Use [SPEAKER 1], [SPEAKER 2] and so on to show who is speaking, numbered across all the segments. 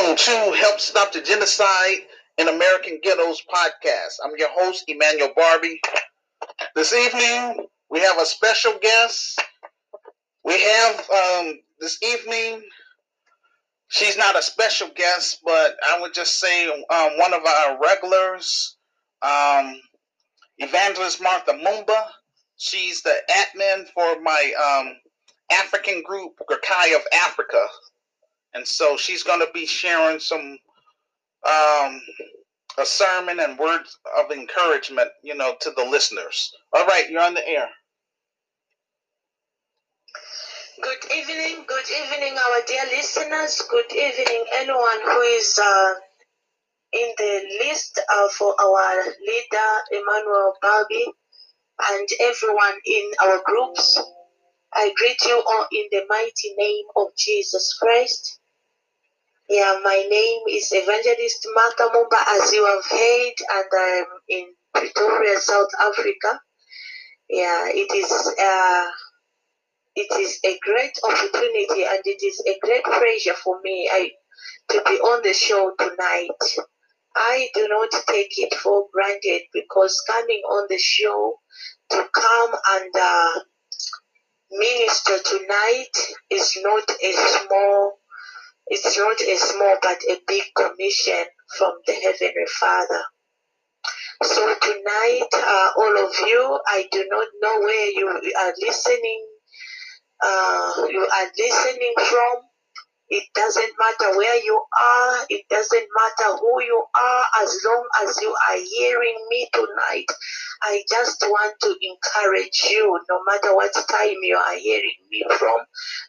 [SPEAKER 1] Welcome to Help Stop the Genocide in American Ghettos podcast. I'm your host, Emmanuel Barbie. This evening, we have a special guest. We have um, this evening, she's not a special guest, but I would just say um, one of our regulars, um, Evangelist Martha Mumba. She's the admin for my um, African group, Grakai of Africa. And so she's going to be sharing some um, a sermon and words of encouragement, you know, to the listeners. All right, you're on the air.
[SPEAKER 2] Good evening, good evening, our dear listeners. Good evening, anyone who is uh, in the list uh, for our leader, Emmanuel Barbie, and everyone in our groups. I greet you all in the mighty name of Jesus Christ. Yeah, my name is Evangelist Martha Mumba, as you have heard, and I'm in Pretoria, South Africa. Yeah, it is uh, it is a great opportunity and it is a great pleasure for me I, to be on the show tonight. I do not take it for granted because coming on the show to come and uh, minister tonight is not a small it's not a small but a big commission from the Heavenly Father. So tonight, uh, all of you, I do not know where you are listening. Uh, you are listening from. It doesn't matter where you are. It doesn't matter who you are. As long as you are hearing me tonight, I just want to encourage you, no matter what time you are hearing me from,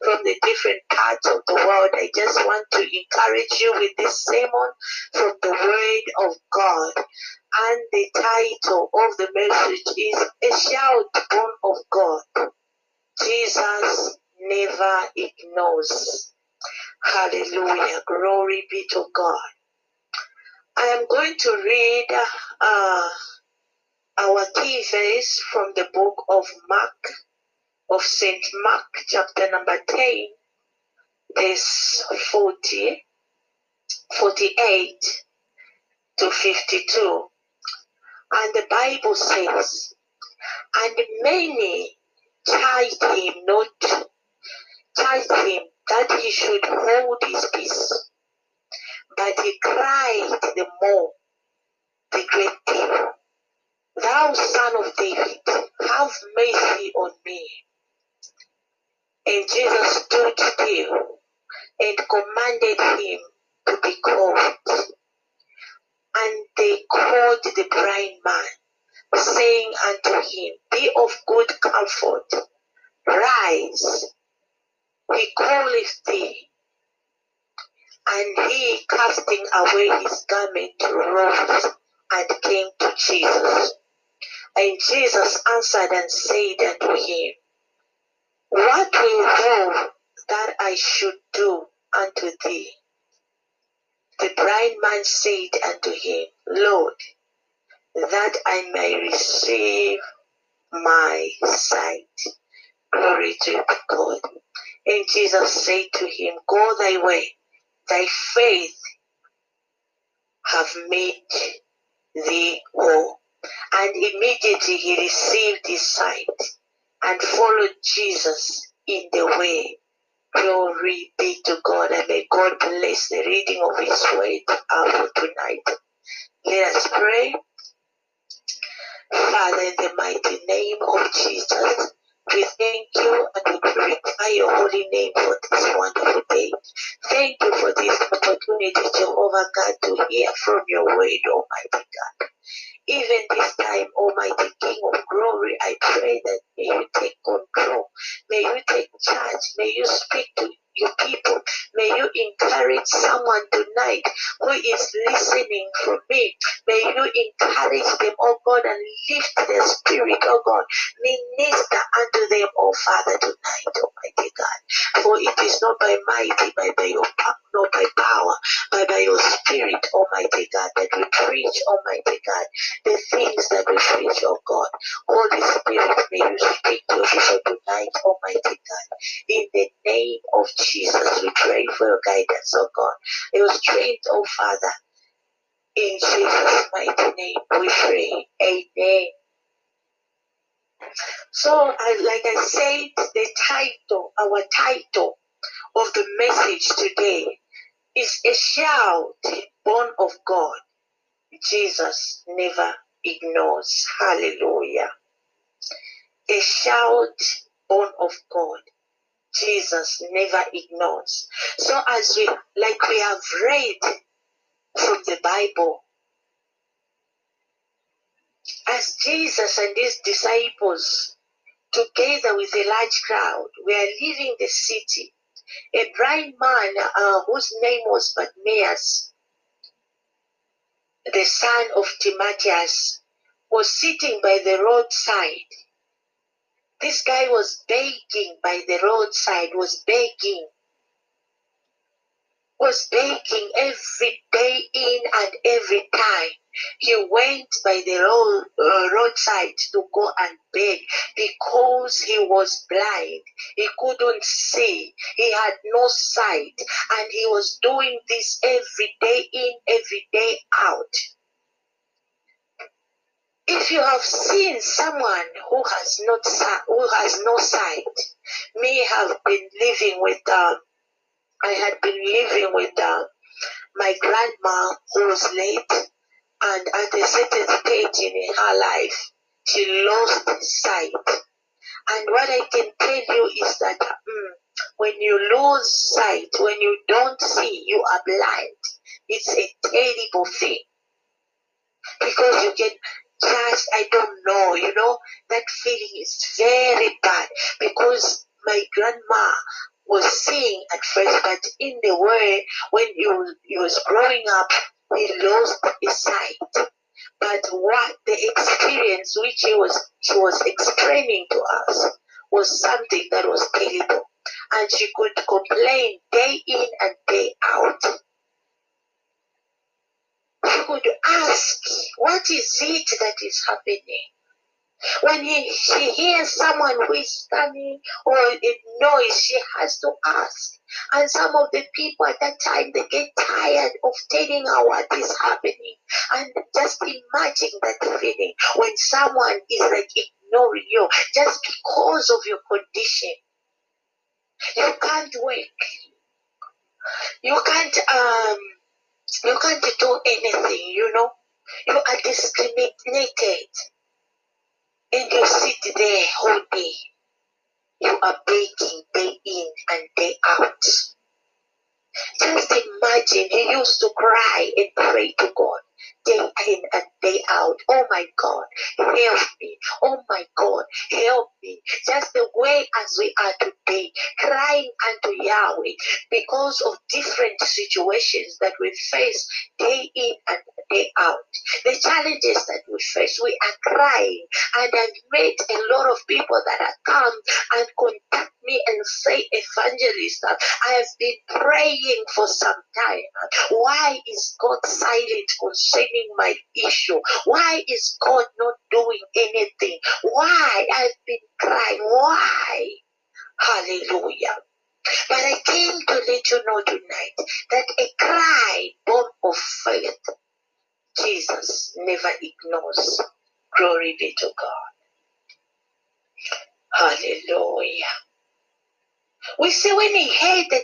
[SPEAKER 2] from the different parts of the world. I just want to encourage you with this sermon from the Word of God. And the title of the message is A Shout Born of God. Jesus never ignores. Hallelujah. Glory be to God. I am going to read uh, our key verse from the book of Mark, of St. Mark, chapter number 10, verse 40, 48 to 52. And the Bible says, And many charged him not, charged him that he should hold his peace. But he cried the more, the great deal, Thou son of David, have mercy on me. And Jesus stood still and commanded him to be called. And they called the blind man, saying unto him, Be of good comfort, rise, he calleth thee. And he, casting away his garment, rose and came to Jesus. And Jesus answered and said unto him, What will thou that I should do unto thee? The blind man said unto him, Lord, that I may receive my sight. Glory to God. And Jesus said to him, Go thy way, thy faith have made thee whole. And immediately he received his sight and followed Jesus in the way. Glory be to God, and may God bless the reading of his word for tonight. Let us pray. Father, in the mighty name of Jesus, we thank you and we glorify your holy name for this wonderful day. Thank you for this opportunity, Jehovah oh God, to hear from your word, oh Almighty God. Even this time, oh Almighty King of glory, I pray that may you take control, may you take charge, may you speak to your people. May you encourage someone tonight who is listening from me. May you encourage them, oh God, and lift their spirit, oh God. Minister unto them, oh Father, tonight, oh Almighty God. For it is not by mighty, but by your power, not by power, but by your spirit, Almighty God, that we preach, Almighty God, the things that we preach, oh God. Holy Spirit, may you speak to people tonight, Almighty God. In the name of Jesus, we pray for your guidance, oh God. Your strength, oh Father. In Jesus' mighty name we pray. Amen. So, like I said, the title, our title of the message today is a shout born of God. Jesus never ignores. Hallelujah. A shout born of God. Jesus never ignores. So as we like we have read from the Bible, as Jesus and his disciples, together with a large crowd, were leaving the city, a blind man uh, whose name was Bartimaeus, the son of Timaeus, was sitting by the roadside. This guy was begging by the roadside, was begging, was begging every day in and every time. He went by the road, uh, roadside to go and beg because he was blind. He couldn't see. He had no sight. And he was doing this every day in, every day out. If you have seen someone who has not who has no sight, may have been living with uh, I had been living with uh, my grandma who was late, and at a certain stage in her life, she lost sight. And what I can tell you is that mm, when you lose sight, when you don't see, you are blind. It's a terrible thing because you can just I don't know, you know, that feeling is very bad because my grandma was seeing at first, but in the way when you he was growing up, he lost his sight. But what the experience which he was she was explaining to us was something that was terrible. And she could complain day in and day out. She could ask, what is it that is happening? When he, she hears someone who is standing or noise, she has to ask. And some of the people at that time, they get tired of telling her what is happening. And just imagine that feeling when someone is like ignoring you just because of your condition. You can't work. You can't um you can't do anything, you know. You are discriminated. And you sit there whole day. You are begging day in and day out. Just imagine he used to cry and pray to God day in and day out. Oh my God, help me. Oh my God, help me. Just the way as we are today, crying unto Yahweh because of different situations that we face day in and day out. The challenges that we face, we are crying. And I've met a lot of people that have come and contact me and say, Evangelist, I have been praying for some time. Why is God silent concerning my issue? Why is God not doing anything? Why? I've been crying. Why? Hallelujah. But I came to let you know tonight that a cry born of faith, Jesus never ignores. Glory be to God. Hallelujah. We see when he heard that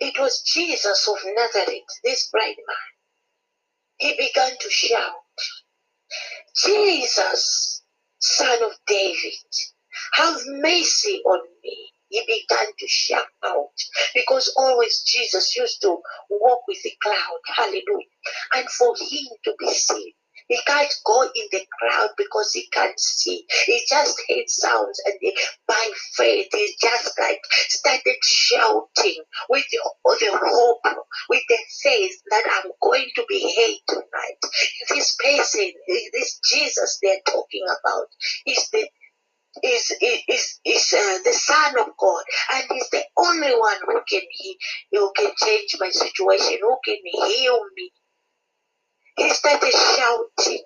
[SPEAKER 2] it was Jesus of Nazareth, this bright man, he began to shout, Jesus, son of David, have mercy on me. He began to shout out because always Jesus used to walk with the cloud. Hallelujah. And for him to be seen, he can't go in the crowd because he can't see. He just heard sounds and he, by faith he just like started shouting with the, the hope, with the faith that I'm going to be heard tonight. This person, this Jesus they're talking about, is the is is is uh, the Son of God, and He's the only one who can he who can change my situation, who can heal me. He started shouting.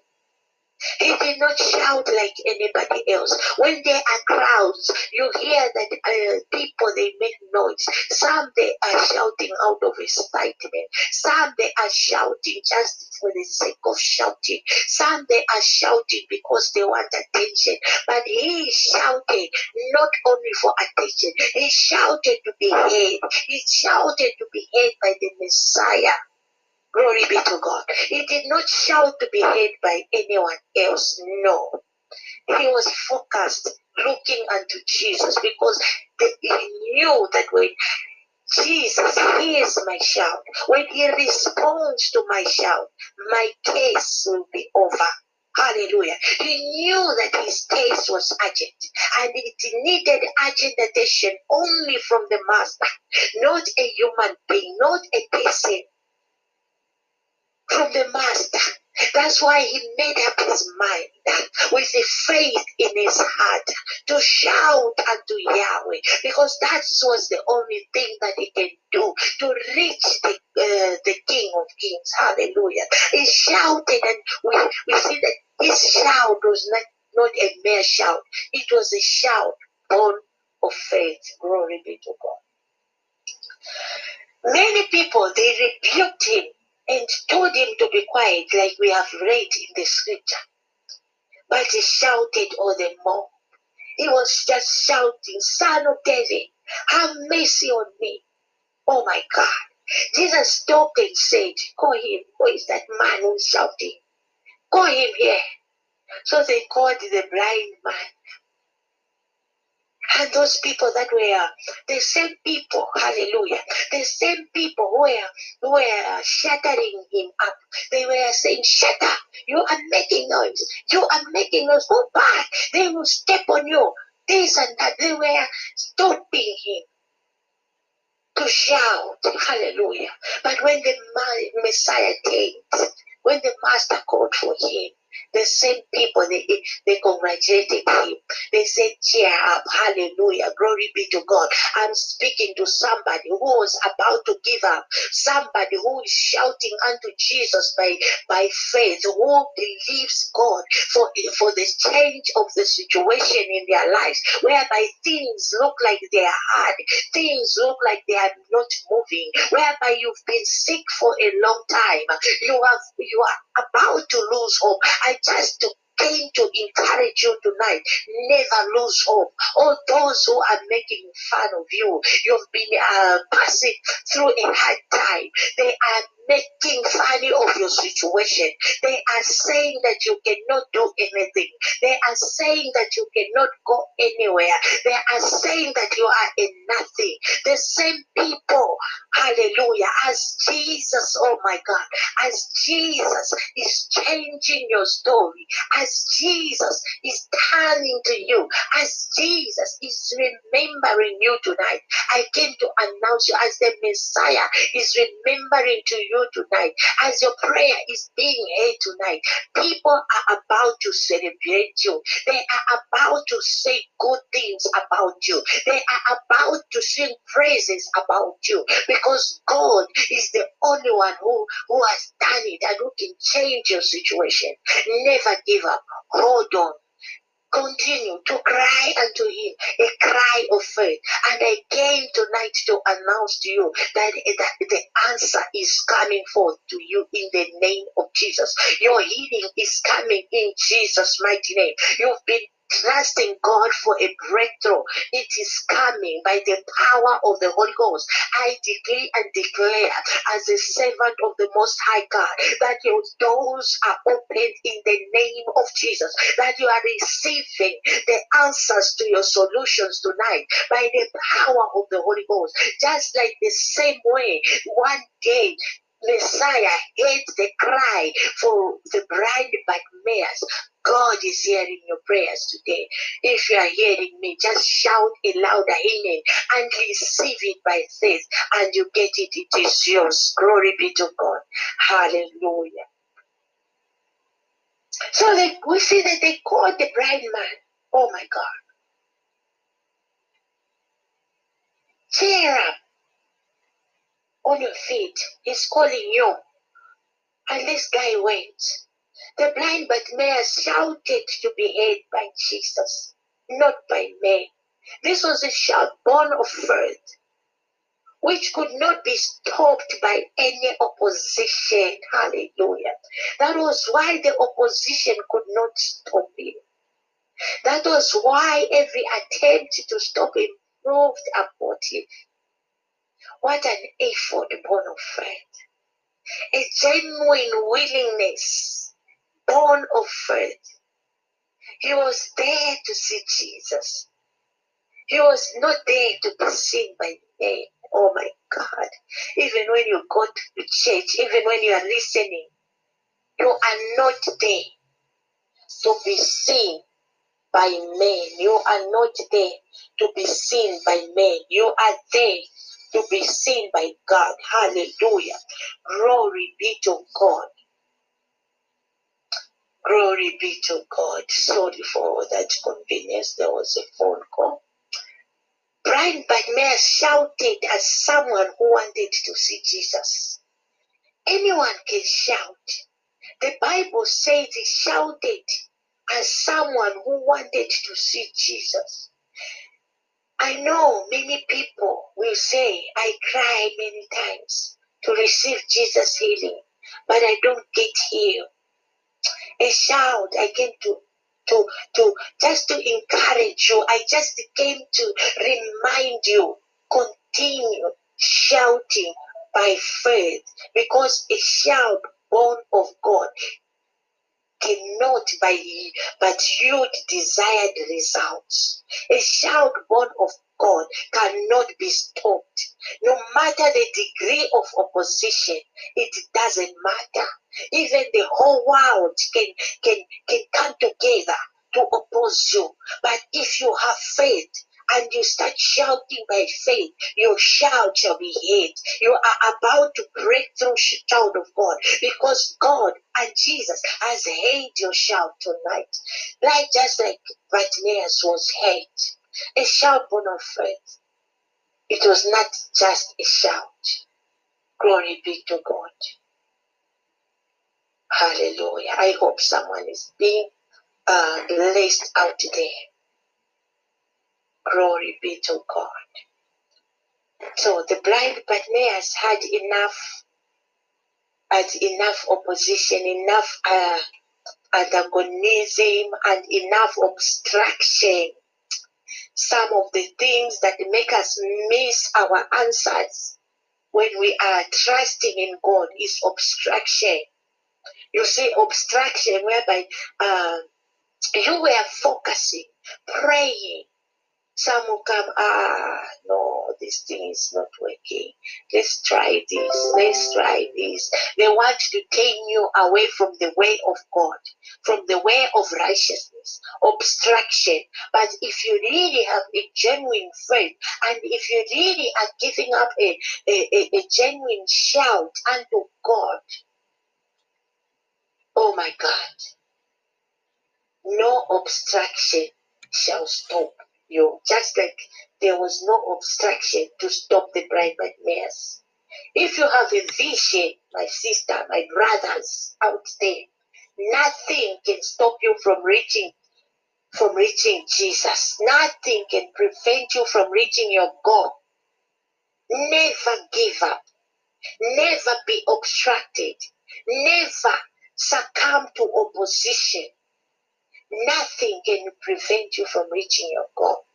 [SPEAKER 2] He did not shout like anybody else. When there are crowds, you hear that uh, people they make noise. Some they are shouting out of excitement. Some they are shouting just for the sake of shouting. Some they are shouting because they want attention. But he shouted not only for attention. He shouted to be heard. He shouted to be heard by the Messiah. Glory be to God. He did not shout to be heard by anyone else. No. He was focused, looking unto Jesus because he knew that when Jesus hears my shout, when he responds to my shout, my case will be over. Hallelujah. He knew that his case was urgent and it needed urgent attention only from the master, not a human being, not a person, from the master. That's why he made up his mind with the faith in his heart to shout unto Yahweh because that was the only thing that he can do to reach the, uh, the King of Kings. Hallelujah. He shouted, and we, we see that his shout was not, not a mere shout, it was a shout born of faith. Glory be to God. Many people they rebuked him and told him to be quiet, like we have read in the scripture. But he shouted all the more. He was just shouting, Son of David, have mercy on me. Oh my God. Jesus stopped and said, Call him. Who is that man who's shouting? Call him here. So they called the blind man. And those people that were the same people, hallelujah, the same people were, were shattering him up. They were saying, Shut up, you are making noise, you are making noise, go back, they will step on you. This and that. They were stopping him to shout, hallelujah. But when the Messiah came, when the Master called for him, the same people, they, they congratulated him. They said, cheer up, hallelujah, glory be to God. I'm speaking to somebody who was about to give up, somebody who is shouting unto Jesus by, by faith, who believes God for, for the change of the situation in their lives, whereby things look like they are hard, things look like they are not moving, whereby you've been sick for a long time, you have you are about to lose hope. I just came to encourage you tonight. Never lose hope. All those who are making fun of you, you've been uh, passing through a hard time. They are making fun of your situation. They are saying that you cannot do anything. They are saying that you cannot go anywhere. They are saying that you are in nothing. The same people, hallelujah, as Jesus, oh my God, as Jesus is changing your story, as Jesus is turning to you, as Jesus is remembering you tonight. I came to announce you as the Messiah is remembering to you tonight, as your prayer is being heard tonight. People are about to celebrate you. They are about to say good things about you. They are about to sing praises about you because God is the only one who, who has done it and who can change your situation. Never give up. Hold on. Continue to cry unto him a cry of faith. And I came tonight to announce to you that, that the answer is coming forth to you in the name of Jesus. Your healing is coming in Jesus' mighty name. You've been trusting God for a breakthrough. It is coming by the power of the Holy Ghost. I decree and declare as a servant of the Most High God that your doors are opened in the name of Jesus, that you are receiving the answers to your solutions tonight by the power of the Holy Ghost. Just like the same way one day Messiah heard the cry for the blind Bartimaeus. God is hearing your prayers today. If you are hearing me, just shout a louder amen and receive it by faith, and you get it. It is yours. Glory be to God. Hallelujah. So they, we see that they called the blind man. Oh my God. Cheer up on your feet. He's calling you. And this guy went. The blind Bartimaeus shouted to be heard by Jesus, not by men. This was a shout born of faith, which could not be stopped by any opposition. Hallelujah. That was why the opposition could not stop him. That was why every attempt to stop him proved abortive. What an effort born of faith. A genuine willingness born of faith. He was there to see Jesus. He was not there to be seen by men. Oh my God. Even when you go to church, even when you are listening, you are not there to be seen by men. You are not there to be seen by men. You are there to be seen by God. Hallelujah. Glory be to God. Glory be to God. Sorry for that convenience. There was a phone call. Brian Bartimaeus shouted as someone who wanted to see Jesus. Anyone can shout. The Bible says he shouted as someone who wanted to see Jesus. I know many people will say, I cry many times to receive Jesus' healing, but I don't get healed. A shout, I came to to to just to encourage you. I just came to remind you, continue shouting by faith, because a shout born of God cannot by but yield desired results. A shout born of God cannot be stopped. No matter the degree of opposition, it doesn't matter. Even the whole world can can can come together to oppose you. But if you have faith, and you start shouting by faith, your shout shall be heard. You are about to break through, child of God, because God and Jesus has heard your shout tonight. Like just like Bartimaeus was heard, a shout born of faith. It was not just a shout. Glory be to God. Hallelujah. I hope someone is being uh, blessed out there. Glory be to God. So the blind Bartimaeus had enough, had enough opposition, enough uh, antagonism, and enough obstruction. Some of the things that make us miss our answers when we are trusting in God is obstruction. You see, obstruction whereby uh, you were focusing, praying, some will come, ah, no, this thing is not working. Let's try this. Let's try this. They want to take you away from the way of God, from the way of righteousness, obstruction. But if you really have a genuine faith, and if you really are giving up a, a, a, a genuine shout unto God, oh my God, no obstruction shall stop you, just like there was no obstruction to stop the blind Bartimaeus. If you have a vision, my sister, my brothers out there, nothing can stop you from reaching from reaching Jesus. Nothing can prevent you from reaching your goal. Never give up. Never be obstructed. Never succumb to opposition. Nothing can prevent you from reaching your goal.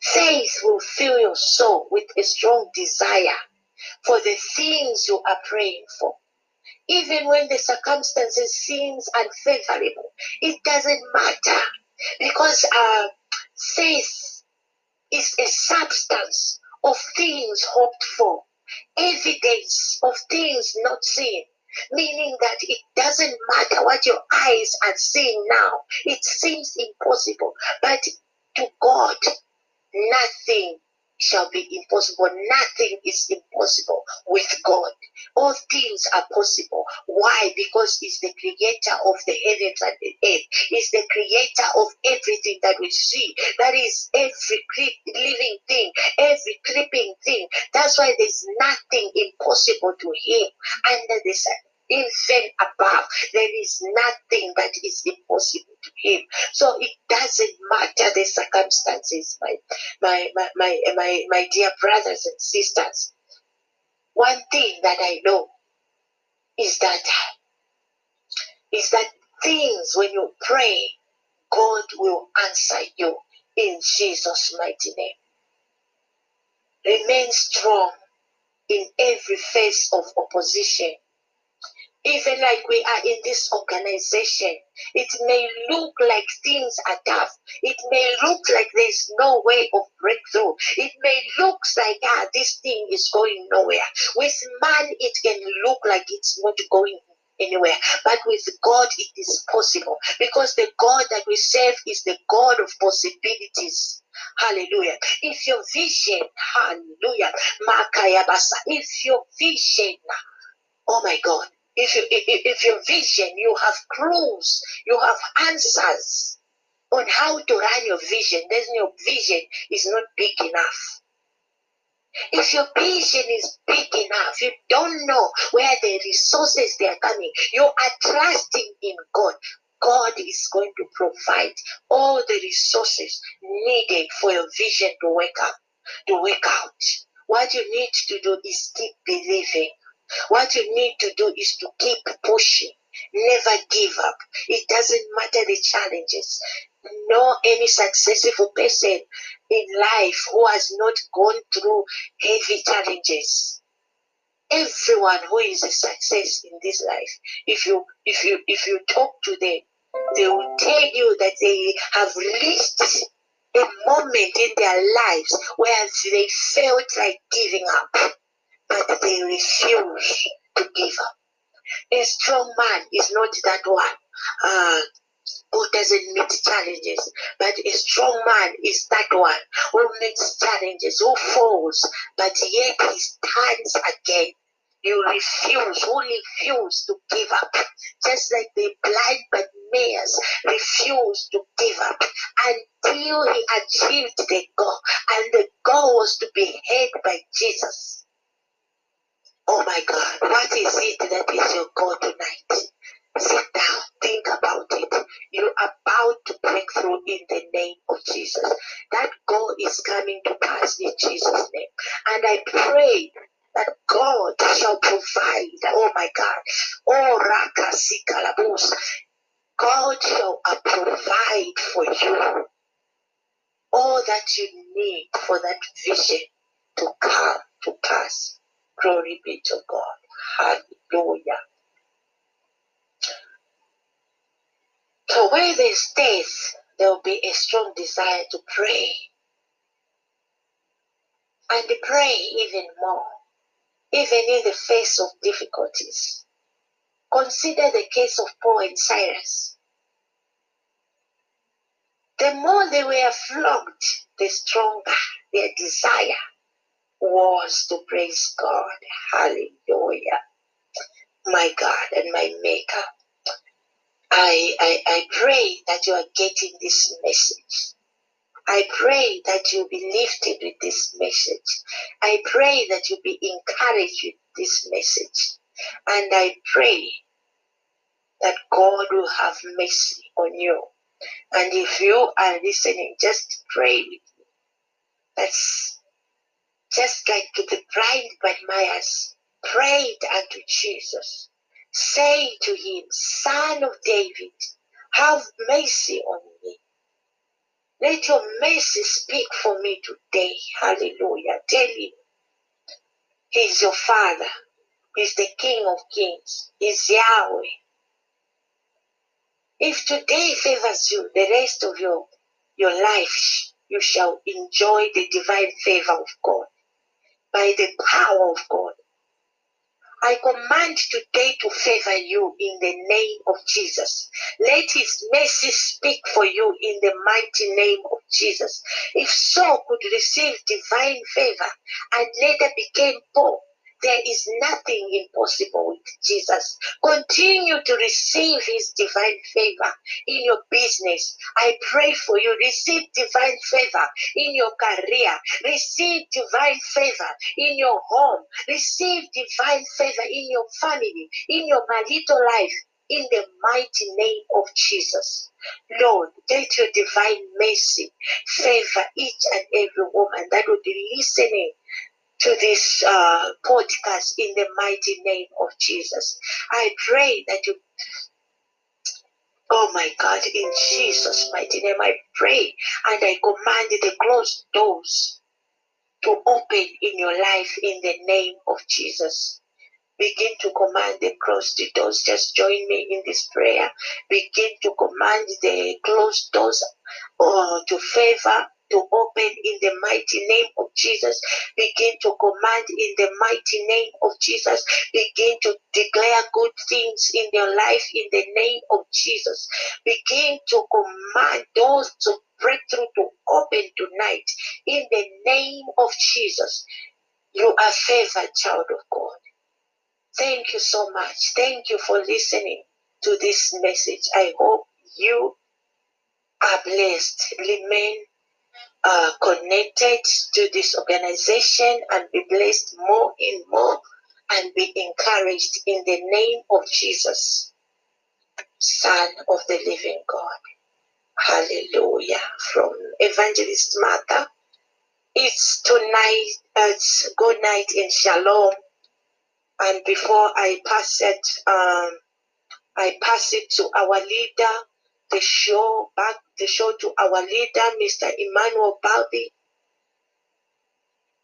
[SPEAKER 2] Faith will fill your soul with a strong desire for the things you are praying for. Even when the circumstances seems unfavorable, it doesn't matter because uh, faith is a substance of things hoped for, evidence of things not seen. Meaning that it doesn't matter what your eyes are seeing now. It seems impossible. But to God, nothing shall be impossible. Nothing is impossible with God. All things are possible. Why? Because He's the creator of the heavens and the earth. He's the creator of everything that we see. That is every living thing, every creeping thing. That's why there's nothing impossible to Him under the sun. Even above. There is nothing that is impossible to him. So it doesn't matter the circumstances, my my my my my, my dear brothers and sisters. One thing that I know is that is that things when you pray, God will answer you in Jesus' mighty name. Remain strong in every face of opposition. Even like we are in this organization, it may look like things are tough. It may look like there's no way of breakthrough. It may look like ah, this thing is going nowhere. With man, it can look like it's not going anywhere. But with God, it is possible because the God that we serve is the God of possibilities. Hallelujah. If your vision, hallelujah, if your vision, oh my God, if you if, your vision, you have clues, you have answers on how to run your vision. Then your vision is not big enough. If your vision is big enough, you don't know where the resources they are coming. You are trusting in God. God is going to provide all the resources needed for your vision to wake up, to wake out. What you need to do is keep believing. What you need to do is to keep pushing. Never give up. It doesn't matter the challenges. No any successful person in life who has not gone through heavy challenges. Everyone who is a success in this life, if you if you if you talk to them, they will tell you that they have reached a moment in their lives where they felt like giving up, but they refuse to give up. A strong man is not that one uh, who doesn't meet challenges, but a strong man is that one who meets challenges, who falls, but yet he stands again. You refuse, who refuse to give up. Just like the blind but Bartimaeus refused to give up until he achieved the goal. And the goal was to be heard by Jesus. Oh my God, what is it that is your goal tonight? Sit down, think about it. You're about to break through in the name of Jesus. That goal is coming to pass in Jesus' name. And I pray that God shall provide. Oh my God. Oh Raka Sikalabus. God shall provide for you all that you need for that vision to come to pass. Glory be to God. Hallelujah. So where there's faith, there will be a strong desire to pray. And pray even more, even in the face of difficulties. Consider the case of Paul and Silas. The more they were flogged, the stronger their desire was to praise God. Hallelujah. My God and my Maker. I, I, I pray that you are getting this message. I pray that you'll be lifted with this message. I pray that you'll be encouraged with this message. And I pray that God will have mercy on you. And if you are listening, just pray with me. That's just like the blind Bartimaeus prayed unto Jesus, saying to him, Son of David, have mercy on me. Let your mercy speak for me today. Hallelujah. Tell him He's your Father. He's the King of Kings. He's Yahweh. If today favors you, the rest of your, your life, you shall enjoy the divine favor of God by the power of God. I command today to favor you in the name of Jesus. Let his mercy speak for you in the mighty name of Jesus. If Saul could receive divine favor and later became poor, There is nothing impossible with Jesus. Continue to receive his divine favor in your business. I pray for you. Receive divine favor in your career. Receive divine favor in your home. Receive divine favor in your family, in your marital life, in the mighty name of Jesus. Lord, let your divine mercy favor each and every woman that will be listening to this uh, podcast in the mighty name of Jesus. I pray that you, oh my God, in Jesus' mighty name, I pray and I command the closed doors to open in your life in the name of Jesus. Begin to command the closed doors. Just join me in this prayer. Begin to command the closed doors uh, to favor to open in the mighty name of Jesus. Begin to command in the mighty name of Jesus. Begin to declare good things in your life in the name of Jesus. Begin to command doors to breakthrough to open tonight in the name of Jesus. You are favored, child of God. Thank you so much. Thank you for listening to this message. I hope you are blessed. Remain uh, connected to this organization and be blessed more and more and be encouraged in the name of Jesus, Son of the living God. Hallelujah. From Evangelist Martha. It's tonight, it's good night in Shalom. And before I pass it, um, I pass it to our leader, the show back the show to our leader, Mr. Emmanuel Balbi.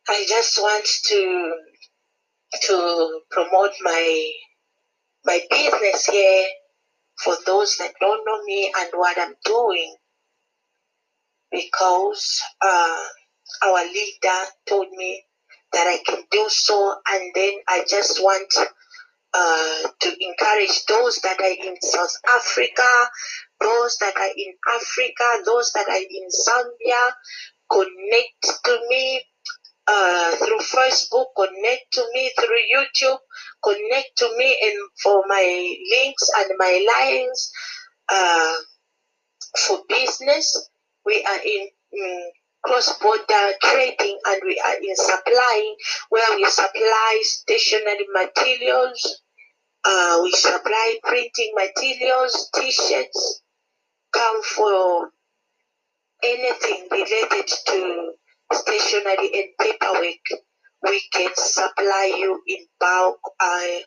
[SPEAKER 2] I just want to to promote my my business here for those that don't know me and what I'm doing because uh, our leader told me that I can do so, and then I just want uh, to encourage those that are in South Africa, those that are in Africa, those that are in Zambia, connect to me uh, through Facebook, connect to me through YouTube, connect to me and for my links and my lines uh, for business. We are in, in cross-border trading and we are in supplying where we supply stationery materials, uh, we supply printing materials, t-shirts, come for anything related to stationery and paperwork. We can supply you in bulk. Uh,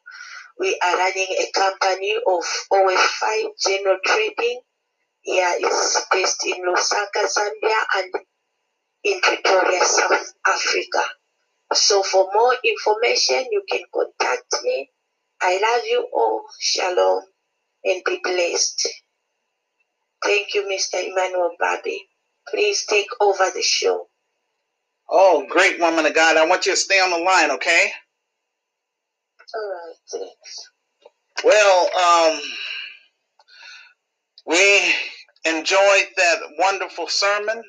[SPEAKER 2] we are running a company of OF5 General Trading. Yeah, it's based in Lusaka, Zambia, and in Pretoria, South Africa. So for more information, you can contact me. I love you all. Shalom and be blessed. Thank you, Mr. Emmanuel Babi. Please take over the show.
[SPEAKER 1] Oh, great woman of God. I want you to stay on the line, okay?
[SPEAKER 2] All right, thanks.
[SPEAKER 1] Well, um, we enjoyed that wonderful sermon.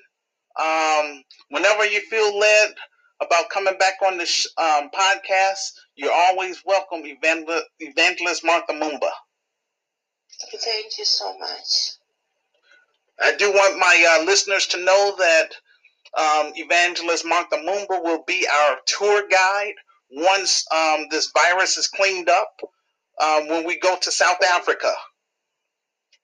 [SPEAKER 1] Um, whenever you feel led about coming back on this um, podcast, you're always welcome, Evangel- Evangelist Martha Mumba.
[SPEAKER 2] Thank you so much.
[SPEAKER 1] I do want my uh, listeners to know that um, Evangelist Martha Mumba will be our tour guide once um, this virus is cleaned up um, when we go to South Africa.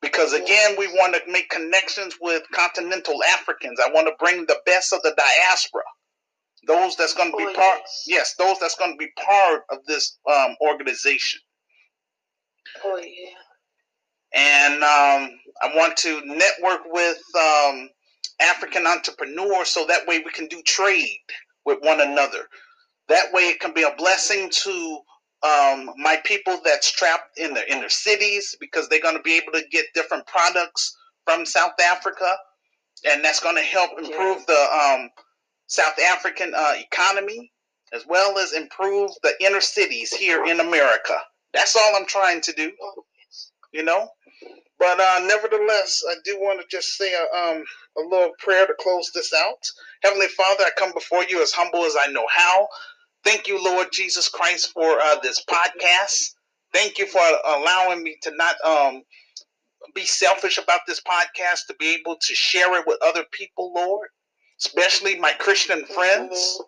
[SPEAKER 1] Because again, we want to make connections with continental Africans. I want to bring the best of the diaspora. Those that's going to be
[SPEAKER 2] Oh,
[SPEAKER 1] part,
[SPEAKER 2] yes.
[SPEAKER 1] yes, those that's going to be part of this um, organization.
[SPEAKER 2] Oh, yeah.
[SPEAKER 1] And um, I want to network with um, African entrepreneurs so that way we can do trade with one another. That way it can be a blessing to um, my people that's trapped in the inner cities because they're going to be able to get different products from South Africa, and that's going to help improve the um, South African uh, economy as well as improve the inner cities here in America. That's all I'm trying to do you know. But uh, nevertheless, I do want to just say a, um, a little prayer to close this out. Heavenly Father, I come before you as humble as I know how. Thank you, Lord Jesus Christ, for uh, this podcast. Thank you for allowing me to not um, be selfish about this podcast, to be able to share it with other people, Lord, especially my Christian friends.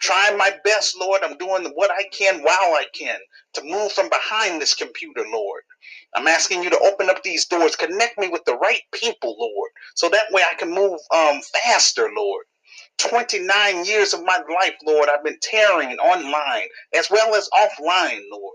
[SPEAKER 1] Trying my best, Lord. I'm doing what I can while I can to move from behind this computer, Lord. I'm asking you to open up these doors, connect me with the right people, Lord, so that way I can move um, faster, Lord. 29 years of my life, Lord, I've been tearing online as well as offline, Lord.